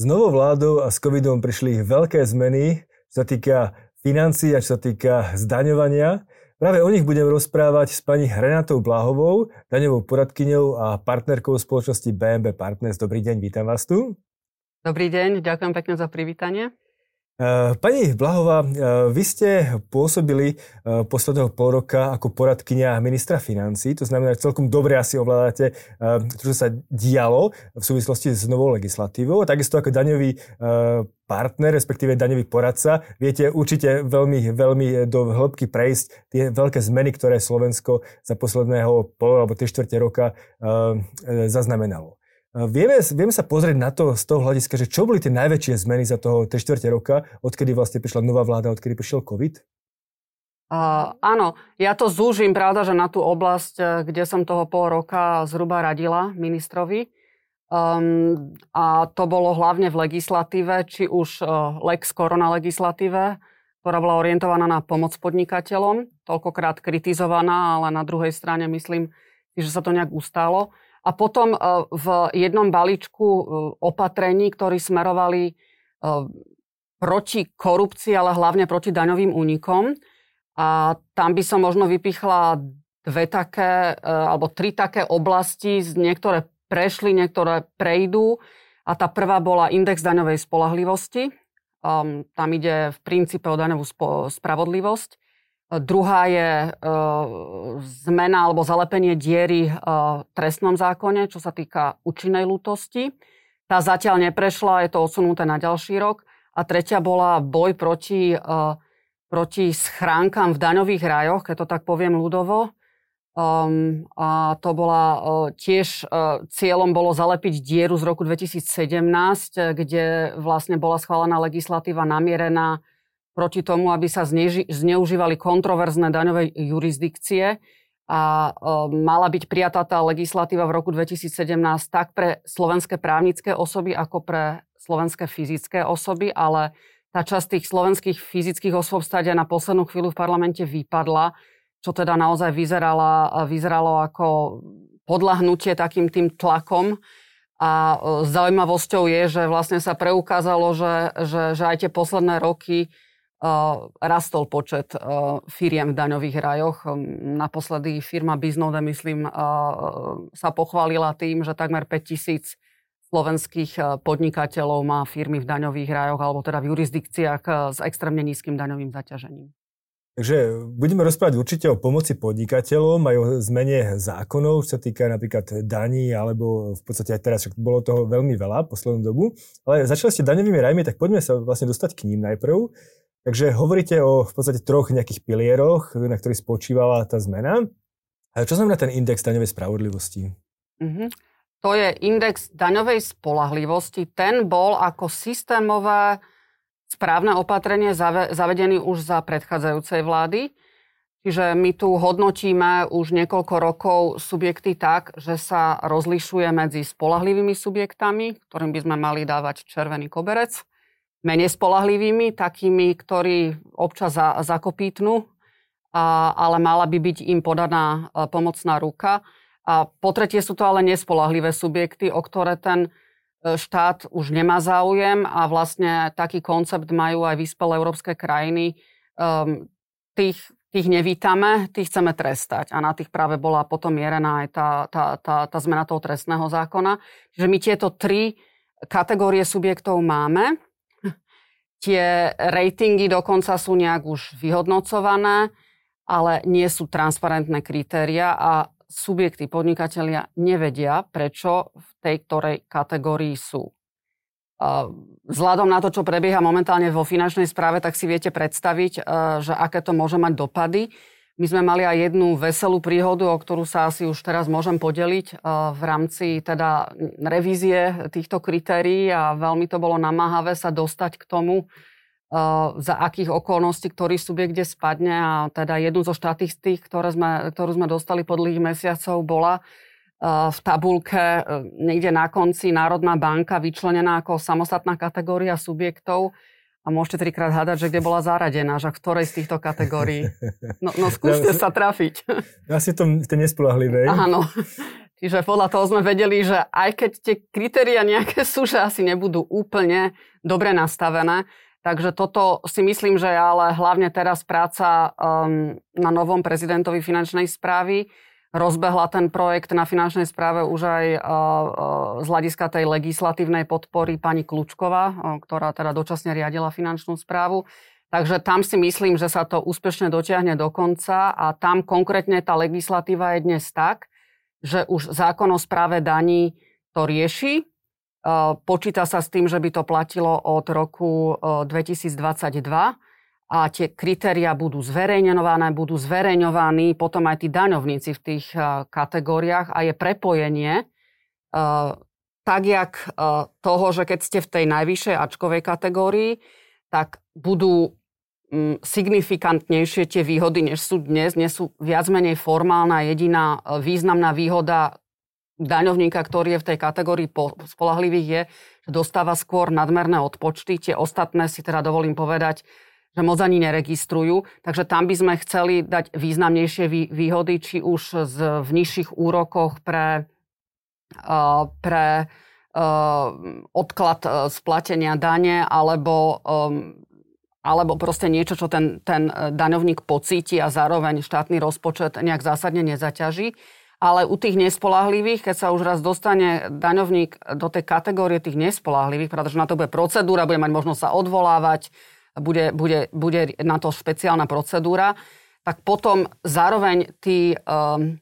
S novou vládou a s covidom prišli veľké zmeny, čo sa týka financií a čo sa týka zdaňovania. Práve o nich budem rozprávať s pani Renatou Blahovou, daňovou poradkyňou a partnerkou spoločnosti BMB Partners. Dobrý deň, vítam vás tu. Dobrý deň, ďakujem pekne za privítanie. Eh, pani Blahová, eh, vy ste pôsobili eh, posledného pol roka ako poradkynia ministra financí, to znamená, že celkom dobre asi ovládate čo sa dialo v súvislosti s novou legislatívou. Takisto ako daňový partner, respektíve daňový poradca, viete určite veľmi, veľmi do hĺbky prejsť tie veľké zmeny, ktoré Slovensko za posledného pol alebo 3 čtvrte roka zaznamenalo. Vieme, vieme sa pozrieť na to z toho hľadiska, že čo boli tie najväčšie zmeny za toho 3 čtvrte roka, odkedy vlastne prišla nová vláda, odkedy prišiel COVID? Uh, áno, ja to zúžim, pravda, že na tú oblasť, eh, kde som toho pol roka zhruba radila ministrovi. Um, a to bolo hlavne v legislatíve, či už uh, Lex Korona legislatíve, ktorá bola orientovaná na pomoc podnikateľom, toľkokrát kritizovaná, ale na druhej strane myslím, že sa to nejak ustálo. A potom e, v jednom balíčku e, opatrení, ktorí smerovali e, proti korupcii, ale hlavne proti daňovým únikom. A tam by som možno vypichla dve také, alebo tri také oblasti, niektoré prešli, niektoré prejdú. A tá prvá bola index daňovej spolahlivosti. Tam ide v princípe o daňovú spravodlivosť. Druhá je e, zmena alebo zalepenie diery e, v trestnom zákone, čo sa týka účinnej lutosti. Tá zatiaľ neprešla, je to odsunuté na ďalší rok. A tretia bola boj proti, e, proti schránkam v daňových rajoch, keď to tak poviem ľudovo. Um, a to bola uh, tiež uh, cieľom bolo zalepiť dieru z roku 2017, kde vlastne bola schválená legislatíva namierená proti tomu, aby sa zneži, zneužívali kontroverzné daňové jurisdikcie a e, mala byť prijatá tá legislatíva v roku 2017 tak pre slovenské právnické osoby, ako pre slovenské fyzické osoby, ale tá časť tých slovenských fyzických osôb stade na poslednú chvíľu v parlamente vypadla, čo teda naozaj vyzerala, vyzeralo ako podľahnutie takým tým tlakom. A e, zaujímavosťou je, že vlastne sa preukázalo, že, že, že aj tie posledné roky rastol počet firiem v daňových rajoch. Naposledy firma Biznode, myslím, sa pochválila tým, že takmer 5000 slovenských podnikateľov má firmy v daňových rajoch alebo teda v jurisdikciách s extrémne nízkym daňovým zaťažením. Takže budeme rozprávať určite o pomoci podnikateľom, aj o zmene zákonov, čo sa týka napríklad daní, alebo v podstate aj teraz, však bolo toho veľmi veľa poslednú dobu. Ale začali ste daňovými rajmi, tak poďme sa vlastne dostať k ním najprv. Takže hovoríte o v podstate troch nejakých pilieroch, na ktorých spočívala tá zmena. A čo znamená ten index daňovej spravodlivosti? Mm-hmm. To je index daňovej spolahlivosti. Ten bol ako systémové správne opatrenie zavedený už za predchádzajúcej vlády. Čiže my tu hodnotíme už niekoľko rokov subjekty tak, že sa rozlišuje medzi spolahlivými subjektami, ktorým by sme mali dávať červený koberec, menej spolahlivými, takými, ktorí občas za, zakopítnu, a, ale mala by byť im podaná e, pomocná ruka. A po tretie sú to ale nespolahlivé subjekty, o ktoré ten e, štát už nemá záujem a vlastne taký koncept majú aj vyspelé európske krajiny. Um, tých, tých nevítame, tých chceme trestať. A na tých práve bola potom mierená aj tá, tá, tá, tá zmena toho trestného zákona. Čiže my tieto tri kategórie subjektov máme. Tie ratingy dokonca sú nejak už vyhodnocované, ale nie sú transparentné kritéria a subjekty, podnikatelia nevedia, prečo v tej ktorej kategórii sú. Vzhľadom na to, čo prebieha momentálne vo finančnej správe, tak si viete predstaviť, že aké to môže mať dopady. My sme mali aj jednu veselú príhodu, o ktorú sa asi už teraz môžem podeliť v rámci teda revízie týchto kritérií a veľmi to bolo namáhavé sa dostať k tomu, za akých okolností ktorý subjekt kde spadne a teda jednu zo štatistík, ktoré sme, ktorú sme dostali po dlhých mesiacov, bola v tabulke niekde na konci Národná banka vyčlenená ako samostatná kategória subjektov a môžete trikrát hádať, že kde bola zaradená, že v ktorej z týchto kategórií. No, no skúste ja, sa trafiť. Asi to, to nespolahlivej. Áno. Čiže podľa toho sme vedeli, že aj keď tie kritéria nejaké sú, že asi nebudú úplne dobre nastavené, Takže toto si myslím, že je ale hlavne teraz práca um, na novom prezidentovi finančnej správy. Rozbehla ten projekt na finančnej správe už aj uh, uh, z hľadiska tej legislatívnej podpory pani Klučková, uh, ktorá teda dočasne riadila finančnú správu. Takže tam si myslím, že sa to úspešne dotiahne do konca a tam konkrétne tá legislatíva je dnes tak, že už zákon o správe daní to rieši, Počíta sa s tým, že by to platilo od roku 2022 a tie kritéria budú zverejňované, budú zverejňovaní potom aj tí daňovníci v tých kategóriách a je prepojenie tak, jak toho, že keď ste v tej najvyššej Ačkovej kategórii, tak budú signifikantnejšie tie výhody, než sú dnes. Dnes sú viac menej formálna jediná významná výhoda daňovníka, ktorý je v tej kategórii spolahlivých, je, že dostáva skôr nadmerné odpočty. Tie ostatné si teda dovolím povedať, že moc ani neregistrujú. Takže tam by sme chceli dať významnejšie výhody, či už z, v nižších úrokoch pre, uh, pre uh, odklad uh, splatenia dane, alebo, alebo proste niečo, čo ten, ten daňovník pocíti a zároveň štátny rozpočet nejak zásadne nezaťaží ale u tých nespolahlivých, keď sa už raz dostane daňovník do tej kategórie tých nespolahlivých, pretože na to bude procedúra, bude mať možnosť sa odvolávať, bude, bude, bude na to špeciálna procedúra, tak potom zároveň tí um,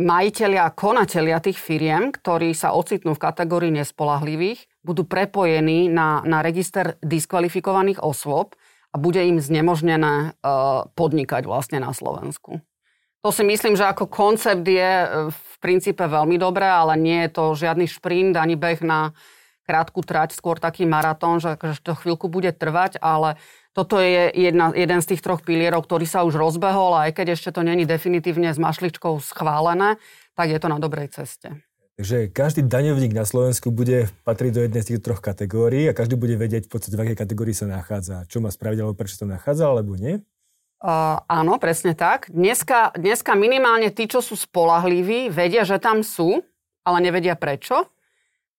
majiteľia a konatelia tých firiem, ktorí sa ocitnú v kategórii nespolahlivých, budú prepojení na, na register diskvalifikovaných osôb a bude im znemožnené uh, podnikať vlastne na Slovensku. To si myslím, že ako koncept je e, v princípe veľmi dobré, ale nie je to žiadny šprint ani beh na krátku trať, skôr taký maratón, že, že to chvíľku bude trvať, ale toto je jedna, jeden z tých troch pilierov, ktorý sa už rozbehol a aj keď ešte to není definitívne s mašličkou schválené, tak je to na dobrej ceste. Takže každý daňovník na Slovensku bude patriť do jednej z tých troch kategórií a každý bude vedieť v podstate, v akej kategórii sa nachádza. Čo má spraviť, alebo prečo sa nachádza, alebo nie? Uh, áno, presne tak. Dneska, dneska minimálne tí, čo sú spolahliví, vedia, že tam sú, ale nevedia prečo.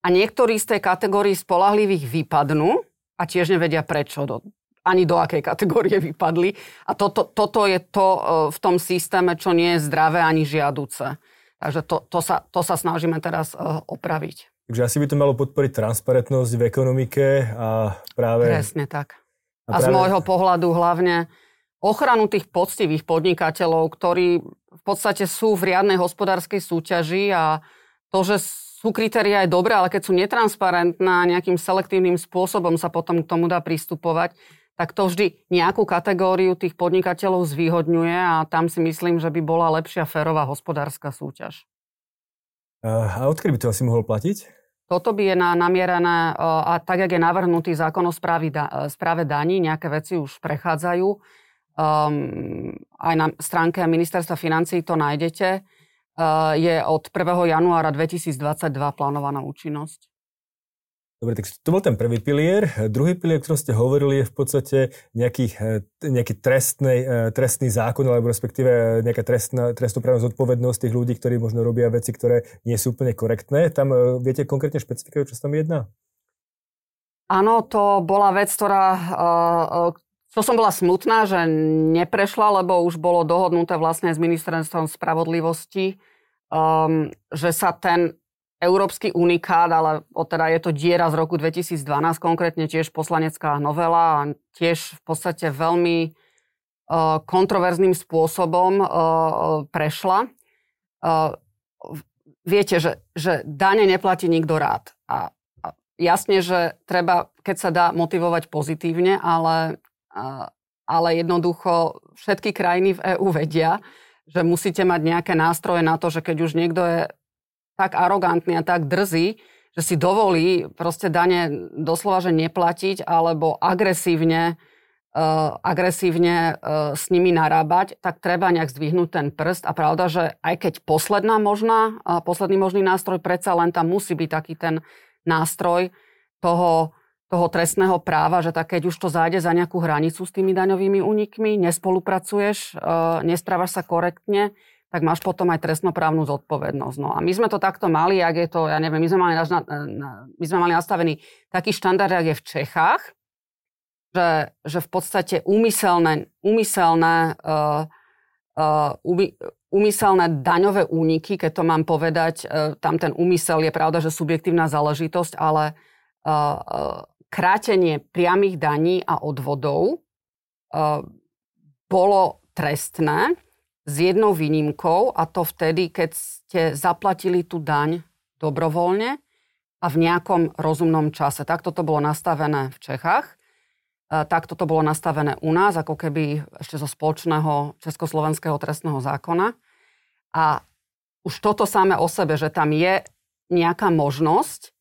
A niektorí z tej kategórii spolahlivých vypadnú a tiež nevedia prečo, do, ani do akej kategórie vypadli. A toto, toto je to uh, v tom systéme, čo nie je zdravé ani žiaduce. Takže to, to, sa, to sa snažíme teraz uh, opraviť. Takže asi by to malo podporiť transparentnosť v ekonomike a práve... Presne tak. A, práve... z môjho pohľadu hlavne ochranu tých poctivých podnikateľov, ktorí v podstate sú v riadnej hospodárskej súťaži a to, že sú kritéria aj dobré, ale keď sú netransparentné a nejakým selektívnym spôsobom sa potom k tomu dá pristupovať, tak to vždy nejakú kategóriu tých podnikateľov zvýhodňuje a tam si myslím, že by bola lepšia férová hospodárska súťaž. A odkedy by to asi mohol platiť? Toto by je na, namierené, a tak, jak je navrhnutý zákon o správe daní, nejaké veci už prechádzajú um, aj na stránke ministerstva financí to nájdete, je od 1. januára 2022 plánovaná účinnosť. Dobre, tak to bol ten prvý pilier. Druhý pilier, o ktorom ste hovorili, je v podstate nejaký, eh, nejaký trestný, eh, trestný zákon, alebo respektíve nejaká trestná, trestnoprávna zodpovednosť tých ľudí, ktorí možno robia veci, ktoré nie sú úplne korektné. Tam viete konkrétne špecifikovať, čo sa tam jedná? Áno, to bola vec, ktorá, to som bola smutná, že neprešla, lebo už bolo dohodnuté vlastne s ministerstvom spravodlivosti, um, že sa ten európsky unikát, ale teda je to diera z roku 2012, konkrétne tiež poslanecká novela a tiež v podstate veľmi uh, kontroverzným spôsobom uh, prešla. Uh, viete, že, že dane neplatí nikto rád. A, a jasne, že treba, keď sa dá motivovať pozitívne, ale ale jednoducho všetky krajiny v EÚ vedia, že musíte mať nejaké nástroje na to, že keď už niekto je tak arogantný a tak drzý, že si dovolí proste dane doslova, že neplatiť alebo agresívne, uh, agresívne uh, s nimi narábať, tak treba nejak zdvihnúť ten prst. A pravda, že aj keď posledná možná, uh, posledný možný nástroj, predsa len tam musí byť taký ten nástroj toho toho trestného práva, že tak keď už to zájde za nejakú hranicu s tými daňovými únikmi, nespolupracuješ, e, nesprávaš sa korektne, tak máš potom aj trestnoprávnu zodpovednosť. No a my sme to takto mali, ak je to, ja neviem, my sme mali, na, my sme mali nastavený taký štandard, ak je v Čechách, že, že v podstate úmyselné, úmyselné, uh, úmyselné daňové úniky, keď to mám povedať, tam ten úmysel je pravda, že subjektívna záležitosť, ale krátenie priamých daní a odvodov uh, bolo trestné s jednou výnimkou a to vtedy, keď ste zaplatili tú daň dobrovoľne a v nejakom rozumnom čase. Takto to bolo nastavené v Čechách. E, takto to bolo nastavené u nás, ako keby ešte zo spoločného československého trestného zákona. A už toto samé o sebe, že tam je nejaká možnosť,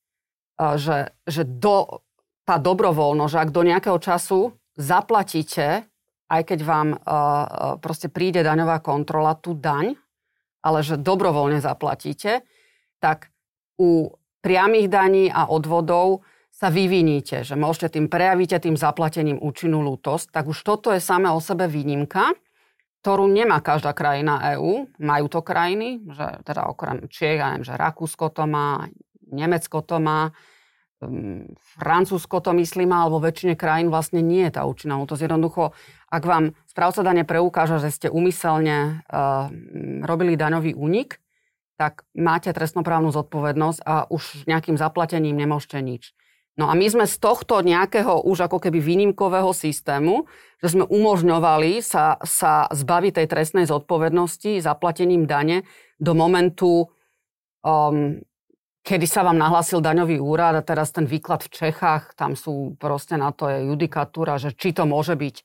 e, že, že do, tá dobrovoľnosť, že ak do nejakého času zaplatíte aj keď vám uh, proste príde daňová kontrola, tú daň, ale že dobrovoľne zaplatíte, tak u priamých daní a odvodov sa vyviníte, že môžete tým prejavíte tým zaplatením účinnú lútosť, tak už toto je samé o sebe výnimka, ktorú nemá každá krajina EÚ. Majú to krajiny, že teda okrem Čiech, ja neviem, že Rakúsko to má, Nemecko to má, Francúzsko to myslím, alebo väčšine krajín vlastne nie je tá účinná lútosť. Jednoducho ak vám správca dane preukáže, že ste umyselne uh, robili daňový únik, tak máte trestnoprávnu zodpovednosť a už nejakým zaplatením nemôžete nič. No a my sme z tohto nejakého už ako keby výnimkového systému, že sme umožňovali sa, sa zbaviť tej trestnej zodpovednosti zaplatením dane do momentu, um, kedy sa vám nahlásil daňový úrad a teraz ten výklad v Čechách, tam sú proste na to je judikatúra, že či to môže byť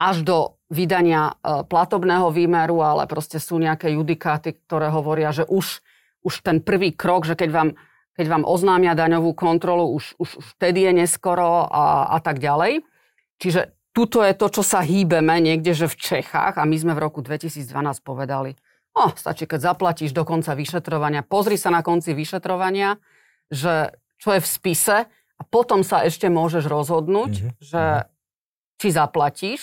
až do vydania e, platobného výmeru, ale proste sú nejaké judikáty, ktoré hovoria, že už, už ten prvý krok, že keď vám, keď vám oznámia daňovú kontrolu, už, už, už vtedy je neskoro a, a tak ďalej. Čiže tuto je to, čo sa hýbeme niekde, že v Čechách a my sme v roku 2012 povedali, o, stačí, keď zaplatíš do konca vyšetrovania, pozri sa na konci vyšetrovania, že čo je v spise a potom sa ešte môžeš rozhodnúť, mm-hmm. že mhm. či zaplatíš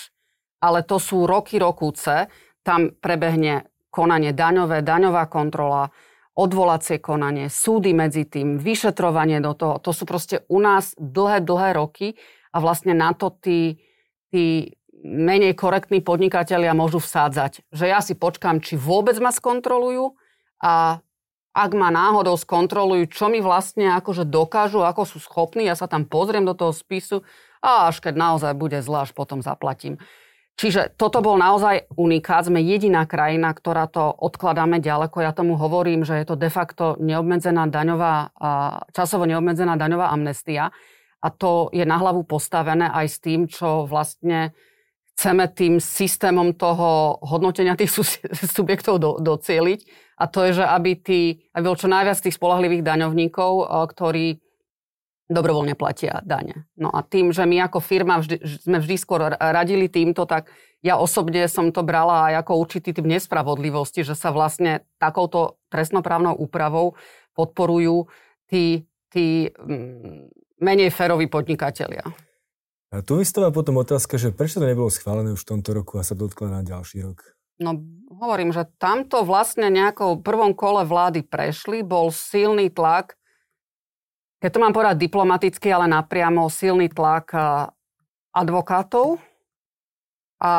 ale to sú roky, rokúce. Tam prebehne konanie daňové, daňová kontrola, odvolacie konanie, súdy medzi tým, vyšetrovanie do toho. To sú proste u nás dlhé, dlhé roky a vlastne na to tí, tí menej korektní podnikatelia môžu vsádzať. Že ja si počkám, či vôbec ma skontrolujú a ak ma náhodou skontrolujú, čo mi vlastne akože dokážu, ako sú schopní, ja sa tam pozriem do toho spisu a až keď naozaj bude zlá, až potom zaplatím. Čiže toto bol naozaj unikát. Sme jediná krajina, ktorá to odkladáme ďaleko. Ja tomu hovorím, že je to de facto neobmedzená daňová, časovo neobmedzená daňová amnestia. A to je na hlavu postavené aj s tým, čo vlastne chceme tým systémom toho hodnotenia tých subjektov do, docieliť. A to je, že aby, tí, aby bol čo najviac tých spolahlivých daňovníkov, ktorí dobrovoľne platia dane. No a tým, že my ako firma vždy, sme vždy skôr radili týmto, tak ja osobne som to brala aj ako určitý typ nespravodlivosti, že sa vlastne takouto trestnoprávnou úpravou podporujú tí, tí mm, menej féroví podnikatelia. A tu vystáva potom otázka, že prečo to nebolo schválené už v tomto roku a sa dotklo na ďalší rok? No hovorím, že tamto vlastne nejakou prvom kole vlády prešli, bol silný tlak keď to mám povedať diplomaticky, ale napriamo silný tlak advokátov a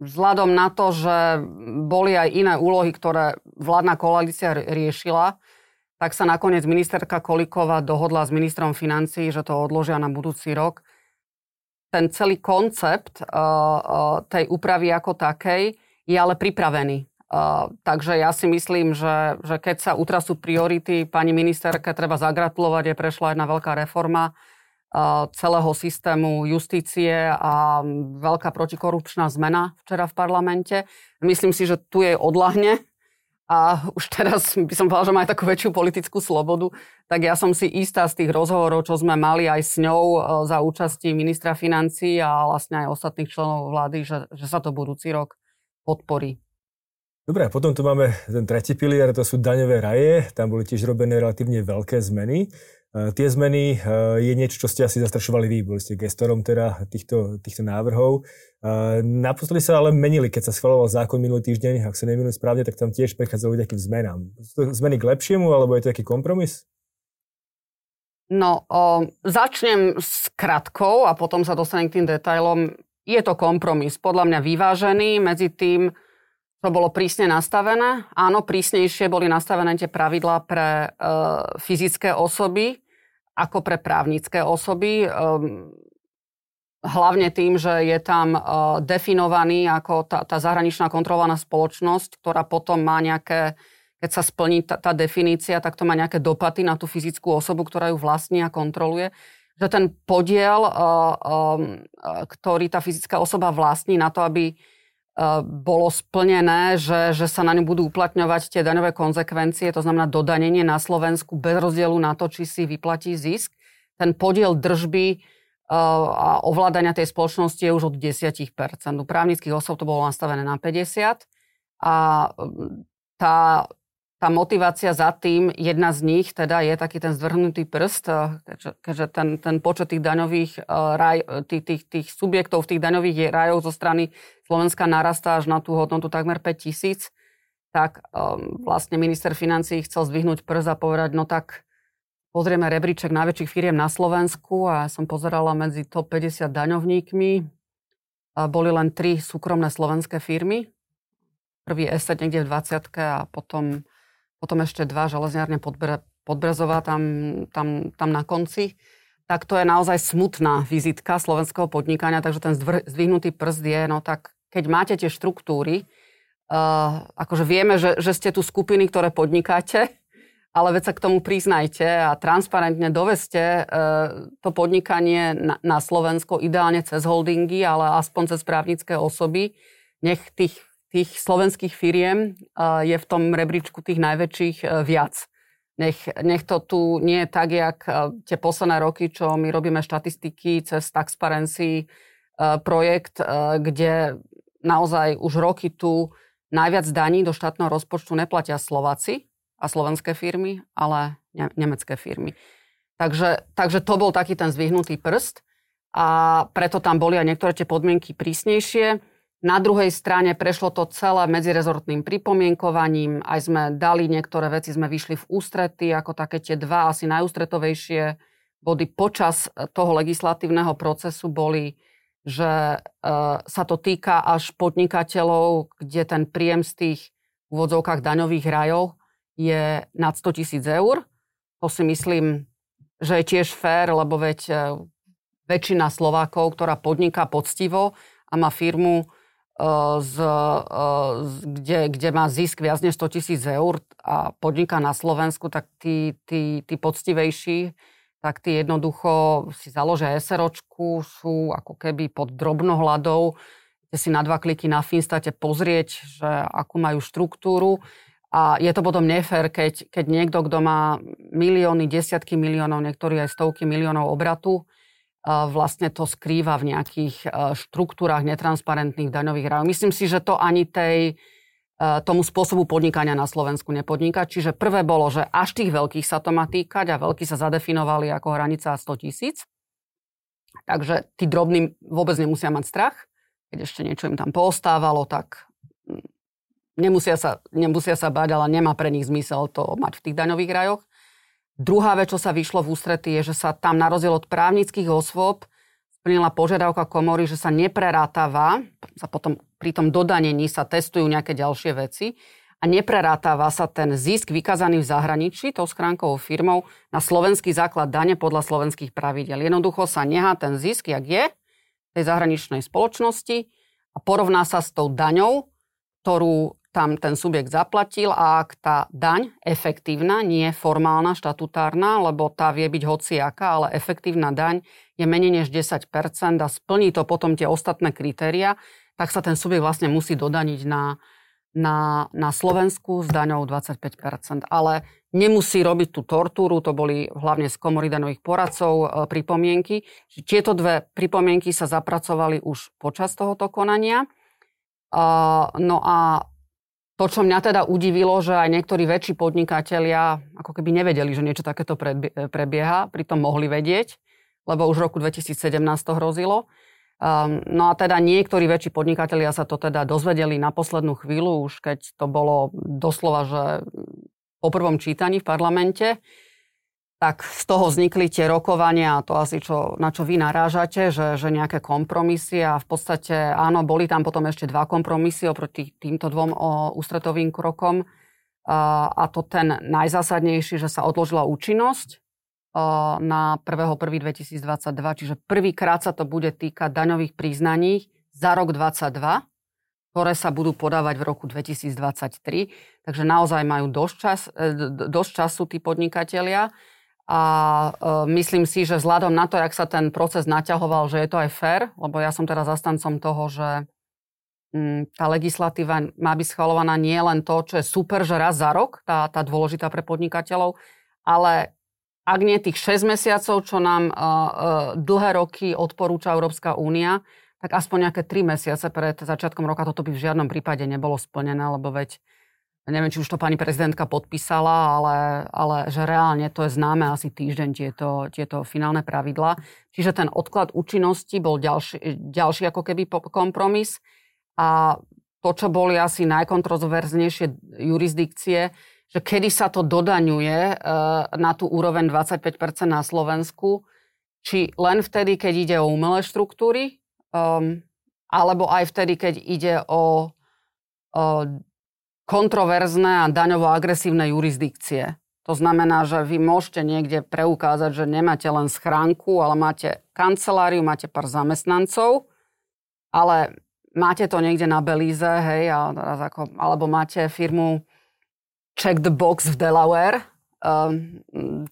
vzhľadom na to, že boli aj iné úlohy, ktoré vládna koalícia riešila, tak sa nakoniec ministerka Kolíková dohodla s ministrom financí, že to odložia na budúci rok. Ten celý koncept uh, uh, tej úpravy ako takej je ale pripravený. Uh, takže ja si myslím, že, že keď sa utrasú priority, pani ministerke treba zagratulovať, je prešla jedna veľká reforma celého systému justície a veľká protikorupčná zmena včera v parlamente. Myslím si, že tu jej odlahne a už teraz by som povedala, že má aj takú väčšiu politickú slobodu, tak ja som si istá z tých rozhovorov, čo sme mali aj s ňou uh, za účasti ministra financí a vlastne aj ostatných členov vlády, že, že sa to budúci rok podporí. Dobre, a potom tu máme ten tretí pilier, to sú daňové raje. Tam boli tiež robené relatívne veľké zmeny. Tie zmeny je niečo, čo ste asi zastrašovali vy. Boli ste gestorom teda týchto, týchto návrhov. Naposledy sa ale menili, keď sa schvaloval zákon minulý týždeň, ak sa nemýlim správne, tak tam tiež prechádzali nejakým zmenám. Zmeny k lepšiemu, alebo je to taký kompromis? No, o, začnem s kratkou a potom sa dostanem k tým detailom. Je to kompromis, podľa mňa vyvážený medzi tým, to bolo prísne nastavené. Áno, prísnejšie boli nastavené tie pravidlá pre e, fyzické osoby ako pre právnické osoby. E, hlavne tým, že je tam e, definovaný ako tá, tá zahraničná kontrolovaná spoločnosť, ktorá potom má nejaké, keď sa splní tá, tá definícia, tak to má nejaké dopady na tú fyzickú osobu, ktorá ju vlastní a kontroluje že ten podiel, e, e, ktorý tá fyzická osoba vlastní na to, aby bolo splnené, že, že sa na ňu budú uplatňovať tie daňové konsekvencie, to znamená dodanenie na Slovensku bez rozdielu na to, či si vyplatí zisk. Ten podiel držby a ovládania tej spoločnosti je už od 10%. U právnických osob to bolo nastavené na 50%. A tá tá motivácia za tým, jedna z nich teda je taký ten zdvrhnutý prst, eh, keďže, ten, ten počet tých daňových uh, raj, tých, tých, tých subjektov tých daňových rajoch zo strany Slovenska narastá až na tú hodnotu takmer 5 tisíc, tak um, vlastne minister financí chcel zdvihnúť prst a povedať, no tak pozrieme rebríček najväčších firiem na Slovensku a som pozerala medzi top 50 daňovníkmi. A boli len tri súkromné slovenské firmy. Prvý ESET niekde v 20 a potom potom ešte dva železniarne Podbre, Podbrezová tam, tam, tam na konci, tak to je naozaj smutná vizitka slovenského podnikania, takže ten zdvihnutý prst je, no tak keď máte tie štruktúry, uh, akože vieme, že, že ste tu skupiny, ktoré podnikáte, ale veď sa k tomu priznajte a transparentne doveste uh, to podnikanie na, na Slovensko, ideálne cez holdingy, ale aspoň cez právnické osoby. Nech tých tých slovenských firiem je v tom rebríčku tých najväčších e, viac. Nech, nech to tu nie je tak, jak e, tie posledné roky, čo my robíme štatistiky cez Taxparency e, projekt, kde naozaj už roky tu najviac daní do štátneho rozpočtu neplatia Slováci a slovenské firmy, ale ne- nemecké firmy. Takže, takže to bol taký ten zvyhnutý prst a preto tam boli aj niektoré tie podmienky prísnejšie. Na druhej strane prešlo to celé medzirezortným pripomienkovaním, aj sme dali niektoré veci, sme vyšli v ústrety, ako také tie dva asi najústretovejšie body počas toho legislatívneho procesu boli, že e, sa to týka až podnikateľov, kde ten príjem z tých úvodzovkách daňových rajov je nad 100 tisíc eur. To si myslím, že je tiež fér, lebo veď e, väčšina Slovákov, ktorá podniká poctivo a má firmu, z, z, kde, kde má zisk viac než 100 tisíc eur a podniká na Slovensku, tak tí, tí, tí poctivejší, tak tí jednoducho si založia SROčku, sú ako keby pod drobnohľadou, kde si na dva kliky na Finstate pozrieť, že akú majú štruktúru. A je to potom nefér, keď, keď niekto, kto má milióny, desiatky miliónov, niektorí aj stovky miliónov obratu, vlastne to skrýva v nejakých e, štruktúrach netransparentných daňových rajov. Myslím si, že to ani tej, e, tomu spôsobu podnikania na Slovensku nepodniká. Čiže prvé bolo, že až tých veľkých sa to má týkať a veľkí sa zadefinovali ako hranica 100 tisíc. Takže tí drobní vôbec nemusia mať strach. Keď ešte niečo im tam poostávalo, tak mm, nemusia sa, nemusia sa bať, ale nemá pre nich zmysel to mať v tých daňových rajoch. Druhá vec, čo sa vyšlo v ústrety, je, že sa tam na rozdiel od právnických osôb splnila požiadavka komory, že sa neprerátava, sa potom pri tom dodanení sa testujú nejaké ďalšie veci a neprerátava sa ten zisk vykazaný v zahraničí tou schránkovou firmou na slovenský základ dane podľa slovenských pravidel. Jednoducho sa nehá ten zisk, jak je, tej zahraničnej spoločnosti a porovná sa s tou daňou, ktorú tam ten subjekt zaplatil a ak tá daň efektívna, nie formálna, štatutárna, lebo tá vie byť hociaká, ale efektívna daň je menej než 10% a splní to potom tie ostatné kritéria, tak sa ten subjekt vlastne musí dodaniť na, na, na Slovensku s daňou 25%. Ale nemusí robiť tú tortúru, to boli hlavne z komory daňových poradcov e, pripomienky. Tieto dve pripomienky sa zapracovali už počas tohoto konania. No a to, čo mňa teda udivilo, že aj niektorí väčší podnikatelia ako keby nevedeli, že niečo takéto prebieha, pritom mohli vedieť, lebo už v roku 2017 to hrozilo. Um, no a teda niektorí väčší podnikatelia sa to teda dozvedeli na poslednú chvíľu, už keď to bolo doslova, že po prvom čítaní v parlamente tak z toho vznikli tie rokovania, to asi čo, na čo vy narážate, že, že nejaké kompromisy a v podstate áno, boli tam potom ešte dva kompromisy oproti týmto dvom o, ústretovým krokom. A, a to ten najzásadnejší, že sa odložila účinnosť a, na 1.1.2022, čiže prvýkrát sa to bude týkať daňových priznaní za rok 2022, ktoré sa budú podávať v roku 2023. Takže naozaj majú dosť, čas, e, dosť času tí podnikatelia. A e, myslím si, že vzhľadom na to, jak sa ten proces naťahoval, že je to aj fér, lebo ja som teda zastancom toho, že mm, tá legislatíva má byť schvalovaná nie len to, čo je super, že raz za rok, tá, tá dôležitá pre podnikateľov, ale ak nie tých 6 mesiacov, čo nám uh, uh, dlhé roky odporúča Európska únia, tak aspoň nejaké 3 mesiace pred začiatkom roka toto by v žiadnom prípade nebolo splnené, lebo veď neviem, či už to pani prezidentka podpísala, ale, ale že reálne to je známe asi týždeň tieto, tieto finálne pravidla. Čiže ten odklad účinnosti bol ďalší, ďalší ako keby kompromis. A to, čo boli asi najkontroverznejšie jurisdikcie, že kedy sa to dodaňuje e, na tú úroveň 25% na Slovensku, či len vtedy, keď ide o umelé štruktúry, um, alebo aj vtedy, keď ide o, o kontroverzné a daňovo agresívne jurisdikcie. To znamená, že vy môžete niekde preukázať, že nemáte len schránku, ale máte kanceláriu, máte pár zamestnancov, ale máte to niekde na Belize, hej, a teraz ako, alebo máte firmu Check the Box v Delaware, um,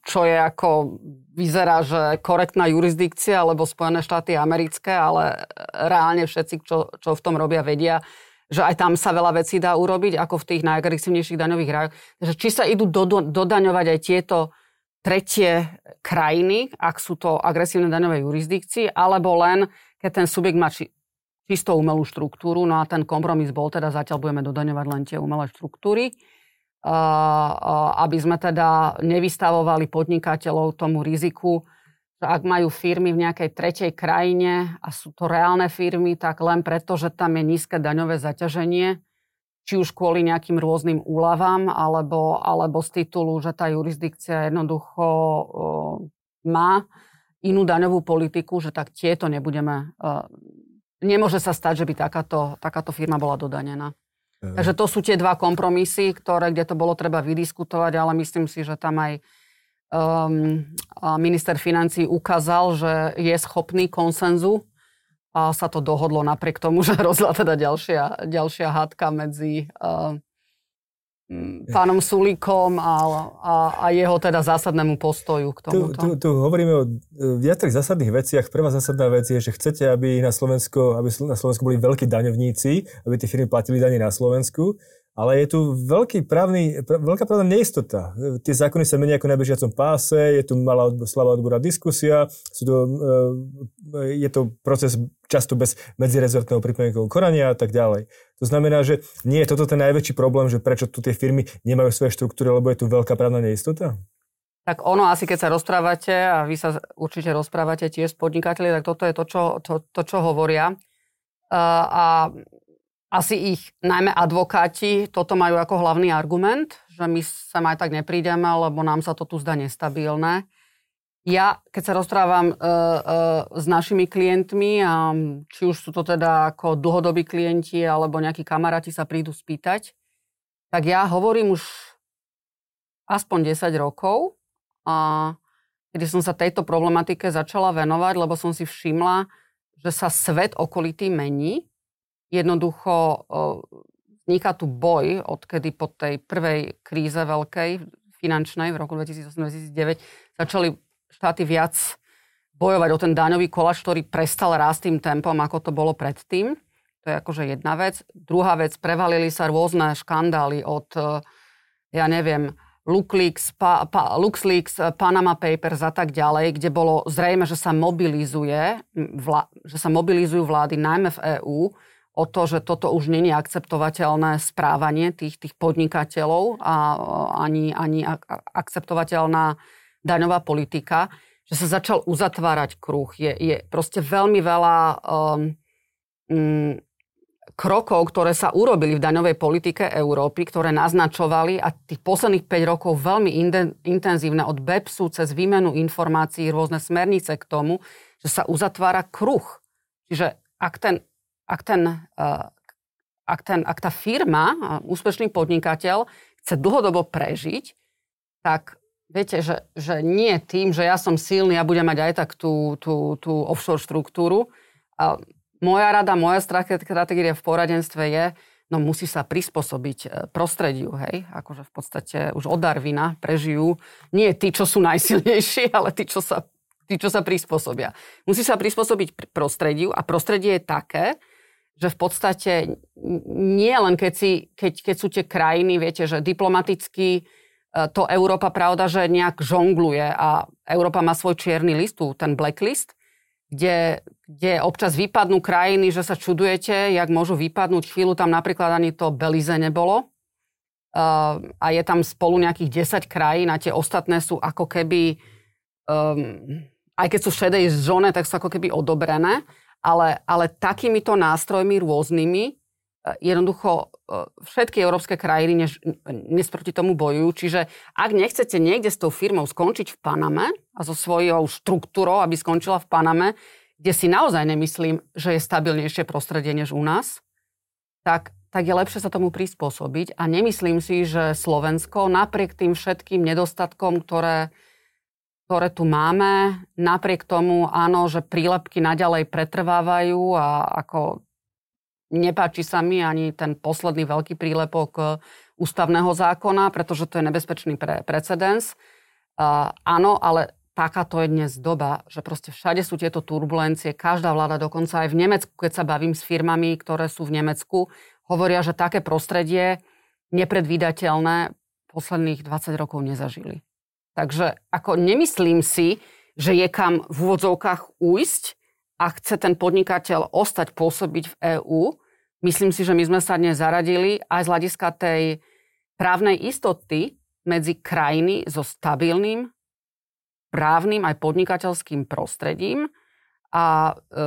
čo je ako, vyzerá, že korektná jurisdikcia, alebo Spojené štáty americké, ale reálne všetci, čo, čo v tom robia, vedia, že aj tam sa veľa vecí dá urobiť, ako v tých najagresívnejších daňových rajoch. Takže či sa idú do, dodaňovať aj tieto tretie krajiny, ak sú to agresívne daňové jurisdikcie, alebo len, keď ten subjekt má či, čisto umelú štruktúru, no a ten kompromis bol teda, zatiaľ budeme dodaňovať len tie umelé štruktúry, aby sme teda nevystavovali podnikateľov tomu riziku, ak majú firmy v nejakej tretej krajine a sú to reálne firmy, tak len preto, že tam je nízke daňové zaťaženie, či už kvôli nejakým rôznym úľavám, alebo, alebo z titulu, že tá jurisdikcia jednoducho uh, má inú daňovú politiku, že tak tieto nebudeme... Uh, nemôže sa stať, že by takáto, takáto firma bola dodanená. Takže to sú tie dva kompromisy, ktoré, kde to bolo treba vydiskutovať, ale myslím si, že tam aj um, minister financí ukázal, že je schopný konsenzu a sa to dohodlo napriek tomu, že hrozila teda ďalšia, ďalšia hádka medzi uh, pánom Sulíkom a, a, a jeho teda zásadnému postoju k tomuto. Tu, tu, tu hovoríme o viacerých zásadných veciach. Prvá zásadná vec je, že chcete, aby na Slovensku, aby na Slovensku boli veľkí daňovníci, aby tie firmy platili dane na Slovensku. Ale je tu veľký právny, veľká právna neistota. Tie zákony sa menia ako na bežiacom páse, je tu malá slabá odborná diskusia, sú to, e, je to proces často bez medzirezortného pripomienkového korania a tak ďalej. To znamená, že nie je toto ten najväčší problém, že prečo tu tie firmy nemajú svoje štruktúry, lebo je tu veľká právna neistota? Tak ono asi, keď sa rozprávate, a vy sa určite rozprávate tiež s podnikateľmi, tak toto je to, čo, to, to, čo hovoria. A asi ich najmä advokáti toto majú ako hlavný argument, že my sa aj tak neprídeme, lebo nám sa to tu zdá nestabilné. Ja, keď sa rozprávam e, e, s našimi klientmi, a či už sú to teda ako dlhodobí klienti alebo nejakí kamaráti sa prídu spýtať, tak ja hovorím už aspoň 10 rokov, a kedy som sa tejto problematike začala venovať, lebo som si všimla, že sa svet okolitý mení Jednoducho vzniká tu boj, odkedy po tej prvej kríze veľkej finančnej v roku 2008-2009 začali štáty viac bojovať o ten daňový kolač, ktorý prestal rásť tým tempom, ako to bolo predtým. To je akože jedna vec. Druhá vec, prevalili sa rôzne škandály od, ja neviem, LuxLeaks, pa, pa, LuxLeaks, Panama Papers a tak ďalej, kde bolo zrejme, že sa mobilizuje, vla, že sa mobilizujú vlády najmä v EÚ o to, že toto už není akceptovateľné správanie tých, tých podnikateľov a ani, ani akceptovateľná daňová politika, že sa začal uzatvárať kruh. Je, je proste veľmi veľa um, um, krokov, ktoré sa urobili v daňovej politike Európy, ktoré naznačovali a tých posledných 5 rokov veľmi intenzívne od BEPSu cez výmenu informácií, rôzne smernice k tomu, že sa uzatvára kruh. Čiže ak ten ak, ten, eh, ak, ten, ak tá firma, eh, úspešný podnikateľ, chce dlhodobo prežiť, tak viete, že, že nie tým, že ja som silný a budem mať aj tak tú, tú, tú offshore štruktúru. Moja rada, moja stratégia v poradenstve je, no musí sa prispôsobiť eh, prostrediu, hej, akože v podstate už od Darwina prežijú nie tí, čo sú najsilnejší, ale tí, čo sa, tí, čo sa prispôsobia. Musí sa prispôsobiť prostrediu a prostredie je také, že v podstate nie len keď, si, keď, keď sú tie krajiny, viete, že diplomaticky e, to Európa pravda, že nejak žongluje a Európa má svoj čierny list, ten blacklist, kde, kde občas vypadnú krajiny, že sa čudujete, jak môžu vypadnúť. Chvíľu tam napríklad ani to Belize nebolo. Uh, a je tam spolu nejakých 10 krajín a tie ostatné sú ako keby, um, aj keď sú v šedej zóne, tak sú ako keby odobrené ale, ale takýmito nástrojmi rôznymi e, jednoducho e, všetky európske krajiny než, dnes proti tomu bojujú. Čiže ak nechcete niekde s tou firmou skončiť v Paname a so svojou štruktúrou, aby skončila v Paname, kde si naozaj nemyslím, že je stabilnejšie prostredie než u nás, tak, tak je lepšie sa tomu prispôsobiť. A nemyslím si, že Slovensko napriek tým všetkým nedostatkom, ktoré, ktoré tu máme. Napriek tomu, áno, že prílepky naďalej pretrvávajú a ako nepáči sa mi ani ten posledný veľký prílepok e, ústavného zákona, pretože to je nebezpečný pre precedens. Uh, áno, ale takáto je dnes doba, že proste všade sú tieto turbulencie. Každá vláda, dokonca aj v Nemecku, keď sa bavím s firmami, ktoré sú v Nemecku, hovoria, že také prostredie nepredvídateľné posledných 20 rokov nezažili. Takže ako nemyslím si, že je kam v úvodzovkách ujsť a chce ten podnikateľ ostať pôsobiť v EÚ. Myslím si, že my sme sa dnes zaradili aj z hľadiska tej právnej istoty medzi krajiny so stabilným právnym aj podnikateľským prostredím. A e,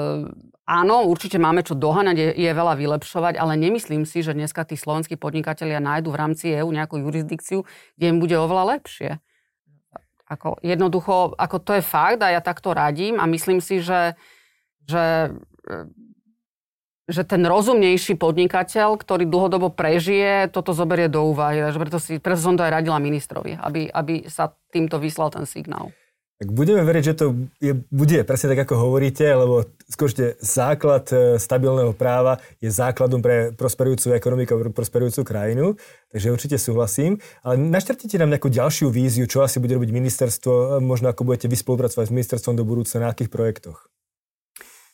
áno, určite máme čo doháňať, je, je veľa vylepšovať, ale nemyslím si, že dneska tí slovenskí podnikatelia nájdu v rámci EÚ nejakú jurisdikciu, kde im bude oveľa lepšie. Ako jednoducho, ako to je fakt a ja takto radím a myslím si, že, že, e, že ten rozumnejší podnikateľ, ktorý dlhodobo prežije, toto zoberie do úvahy. Preto, si, preto som to aj radila ministrovi, aby, aby sa týmto vyslal ten signál. Tak budeme veriť, že to je, bude presne tak, ako hovoríte, lebo skôrte základ e, stabilného práva je základom pre prosperujúcu ekonomiku, pre prosperujúcu krajinu, takže určite súhlasím. Ale naštartite nám nejakú ďalšiu víziu, čo asi bude robiť ministerstvo, e, možno ako budete vy spolupracovať s ministerstvom do budúcna, na akých projektoch?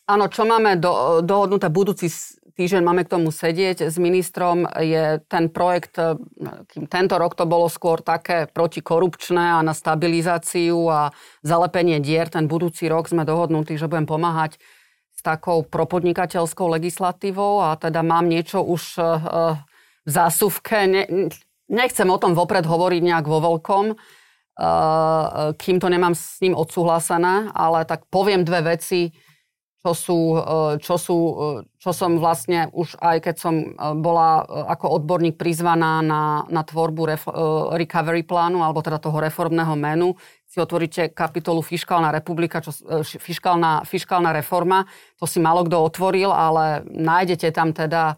Áno, čo máme do, dohodnuté budúci týždeň máme k tomu sedieť s ministrom, je ten projekt, e, kým tento rok to bolo skôr také protikorupčné a na stabilizáciu a zalepenie dier, ten budúci rok sme dohodnutí, že budem pomáhať s takou propodnikateľskou legislatívou a teda mám niečo už e, v zásuvke. Ne, nechcem o tom vopred hovoriť nejak vo veľkom, e, kým to nemám s ním odsúhlasené, ale tak poviem dve veci, čo, sú, e, čo, sú, e, čo som vlastne už aj keď som e, bola ako odborník prizvaná na, na tvorbu ref, recovery plánu, alebo teda toho reformného menu, si otvoríte kapitolu Fiskálna republika, čo, fiskálna, fiskálna reforma, to si málo kto otvoril, ale nájdete tam teda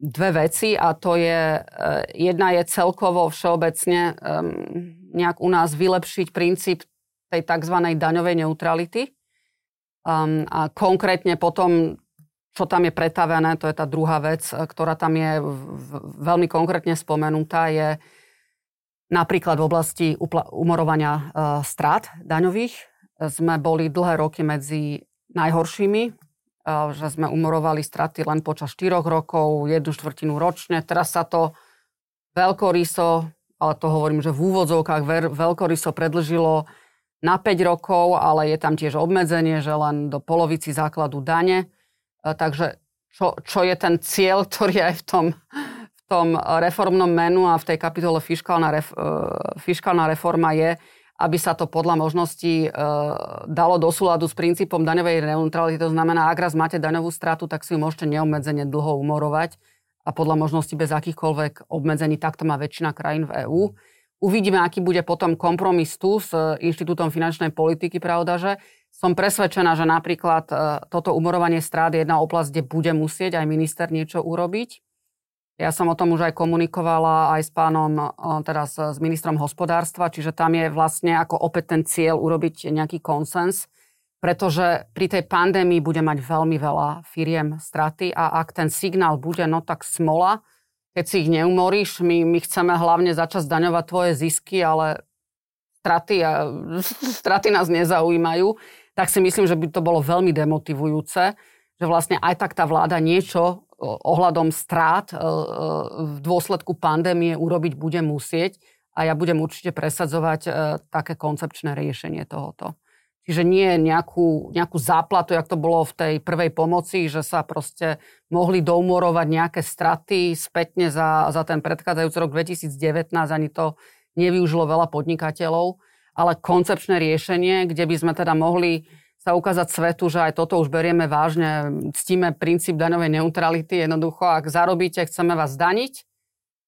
dve veci a to je, jedna je celkovo všeobecne nejak u nás vylepšiť princíp tej tzv. daňovej neutrality, Um, a konkrétne potom, čo tam je pretavené, to je tá druhá vec, ktorá tam je v, v, veľmi konkrétne spomenutá, je napríklad v oblasti upla- umorovania uh, strát daňových. Sme boli dlhé roky medzi najhoršími, uh, že sme umorovali straty len počas 4 rokov, jednu štvrtinu ročne. Teraz sa to veľkoryso, ale to hovorím, že v úvodzovkách veľkoryso predlžilo na 5 rokov, ale je tam tiež obmedzenie, že len do polovici základu dane. E, takže čo, čo je ten cieľ, ktorý aj v tom, v tom reformnom menu a v tej kapitole fiskálna, ref, e, fiskálna reforma je, aby sa to podľa možností e, dalo do súladu s princípom daňovej neutrality. To znamená, ak raz máte daňovú stratu, tak si ju môžete neobmedzene dlho umorovať a podľa možností bez akýchkoľvek obmedzení. Takto má väčšina krajín v EÚ. Uvidíme, aký bude potom kompromis tu s Inštitútom finančnej politiky, pravda, že som presvedčená, že napríklad e, toto umorovanie strát je jedna oblasť, kde bude musieť aj minister niečo urobiť. Ja som o tom už aj komunikovala aj s pánom, e, teraz s ministrom hospodárstva, čiže tam je vlastne ako opäť ten cieľ urobiť nejaký konsens, pretože pri tej pandémii bude mať veľmi veľa firiem straty a ak ten signál bude, no tak smola, keď si ich neumoríš, my, my chceme hlavne začať zdaňovať tvoje zisky, ale straty, a, straty nás nezaujímajú tak si myslím, že by to bolo veľmi demotivujúce, že vlastne aj tak tá vláda niečo ohľadom strát e, e, v dôsledku pandémie urobiť bude musieť a ja budem určite presadzovať e, také koncepčné riešenie tohoto. Čiže nie nejakú, nejakú záplatu, jak to bolo v tej prvej pomoci, že sa proste mohli doumorovať nejaké straty spätne za, za ten predchádzajúci rok 2019, ani to nevyužilo veľa podnikateľov ale koncepčné riešenie, kde by sme teda mohli sa ukázať svetu, že aj toto už berieme vážne, ctíme princíp daňovej neutrality. Jednoducho, ak zarobíte, chceme vás daniť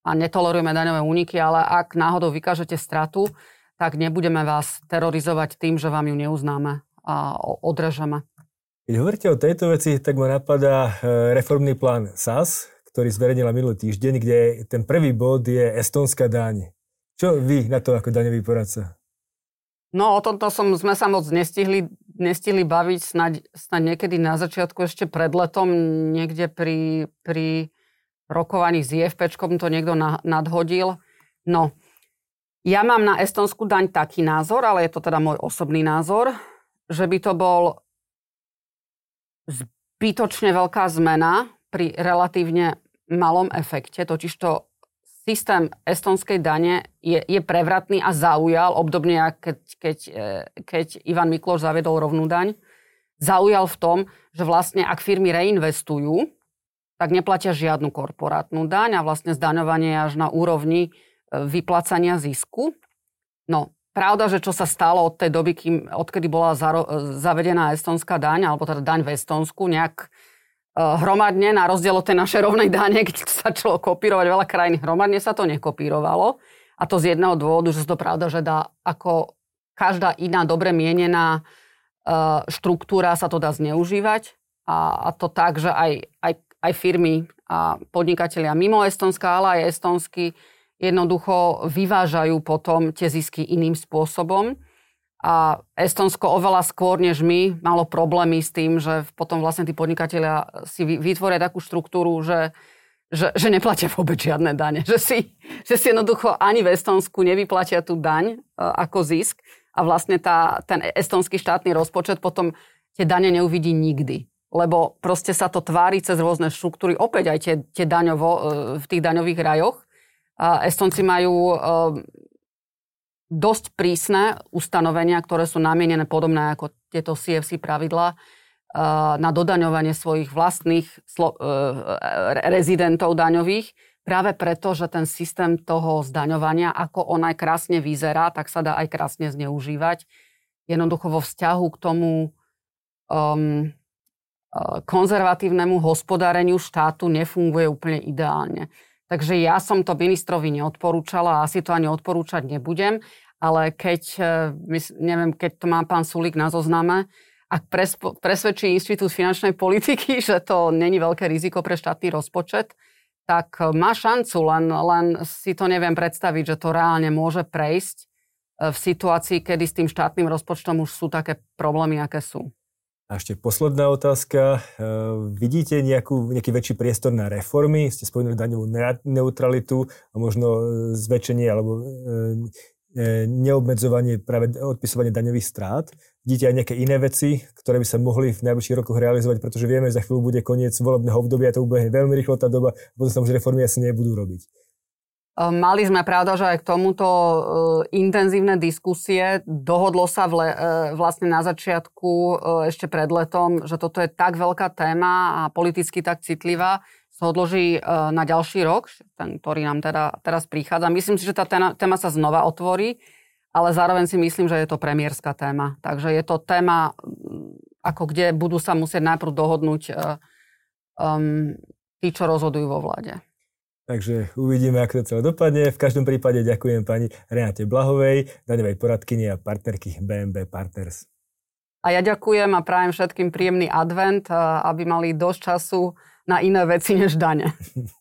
a netolerujeme daňové úniky, ale ak náhodou vykážete stratu, tak nebudeme vás terorizovať tým, že vám ju neuznáme a odrežeme. Keď hovoríte o tejto veci, tak ma napadá e, reformný plán SAS, ktorý zverejnila minulý týždeň, kde ten prvý bod je estonská daň. Čo vy na to ako daňový poradca? No o tomto som, sme sa moc nestihli, nestihli baviť snáď, snáď niekedy na začiatku ešte pred letom, niekde pri, pri rokovaní s IFPčkom to niekto na, nadhodil. No, ja mám na estonskú daň taký názor, ale je to teda môj osobný názor, že by to bol zbytočne veľká zmena pri relatívne malom efekte, totiž to systém estonskej dane je, je prevratný a zaujal, obdobne ako keď, keď, e, keď Ivan Mikloš zavedol rovnú daň, zaujal v tom, že vlastne ak firmy reinvestujú, tak neplatia žiadnu korporátnu daň a vlastne zdaňovanie je až na úrovni e, vyplacania zisku. No, pravda, že čo sa stalo od tej doby, kým, odkedy bola zaro, zavedená estonská daň, alebo teda daň v Estonsku, nejak Eh, hromadne, na rozdiel od tej našej rovnej dane, keď sa začalo kopírovať veľa krajín, hromadne sa to nekopírovalo. A to z jedného dôvodu, že to pravda, že dá ako každá iná dobre mienená eh, štruktúra sa to dá zneužívať. A, a to tak, že aj, aj, aj firmy a podnikatelia mimo Estonska, ale aj estonsky jednoducho vyvážajú potom tie zisky iným spôsobom. A Estonsko oveľa skôr než my malo problémy s tým, že potom vlastne tí podnikatelia si vytvoria takú štruktúru, že, že, že neplatia vôbec žiadne dane. Že si, že si jednoducho ani v Estonsku nevyplatia tú daň e, ako zisk a vlastne tá, ten estonský štátny rozpočet potom tie dane neuvidí nikdy. Lebo proste sa to tvári cez rôzne štruktúry, opäť aj tie, tie daňovo, e, v tých daňových rajoch. Estonci majú e, dosť prísne ustanovenia, ktoré sú namienené podobné ako tieto CFC pravidlá eh, na dodaňovanie svojich vlastných eh, rezidentov daňových, práve preto, že ten systém toho zdaňovania, ako on aj krásne vyzerá, tak sa dá aj krásne zneužívať. Jednoducho vo vzťahu k tomu um, konzervatívnemu hospodáreniu štátu nefunguje úplne ideálne. Takže ja som to ministrovi neodporúčala a asi to ani odporúčať nebudem. Ale keď, e, neviem, keď to má pán Sulík na zozname, ak presvedčí Inštitút finančnej politiky, že to není veľké riziko pre štátny rozpočet, tak e, má šancu, len, len si to neviem predstaviť, že to reálne môže prejsť e, v situácii, kedy s tým štátnym rozpočtom už sú také problémy, aké sú. A ešte posledná otázka. E, vidíte nejakú, nejaký väčší priestor na reformy? Ste spomenuli daňovú neutralitu a možno e, zväčšenie alebo e, neobmedzovanie práve odpisovanie daňových strát. Vidíte aj nejaké iné veci, ktoré by sa mohli v najbližších rokoch realizovať, pretože vieme, že za chvíľu bude koniec volebného obdobia, to ubehne veľmi rýchlo tá doba, potom sa už reformy asi nebudú robiť. Mali sme pravda, že aj k tomuto intenzívne diskusie. Dohodlo sa vle, vlastne na začiatku ešte pred letom, že toto je tak veľká téma a politicky tak citlivá, sa odloží na ďalší rok, ten, ktorý nám teda, teraz prichádza. Myslím si, že tá téma, sa znova otvorí, ale zároveň si myslím, že je to premiérska téma. Takže je to téma, ako kde budú sa musieť najprv dohodnúť um, tí, čo rozhodujú vo vláde. Takže uvidíme, ako to celé dopadne. V každom prípade ďakujem pani Renate Blahovej, daňovej poradkyni a partnerky BMB Partners. A ja ďakujem a prajem všetkým príjemný advent, aby mali dosť času na iné veci než dane.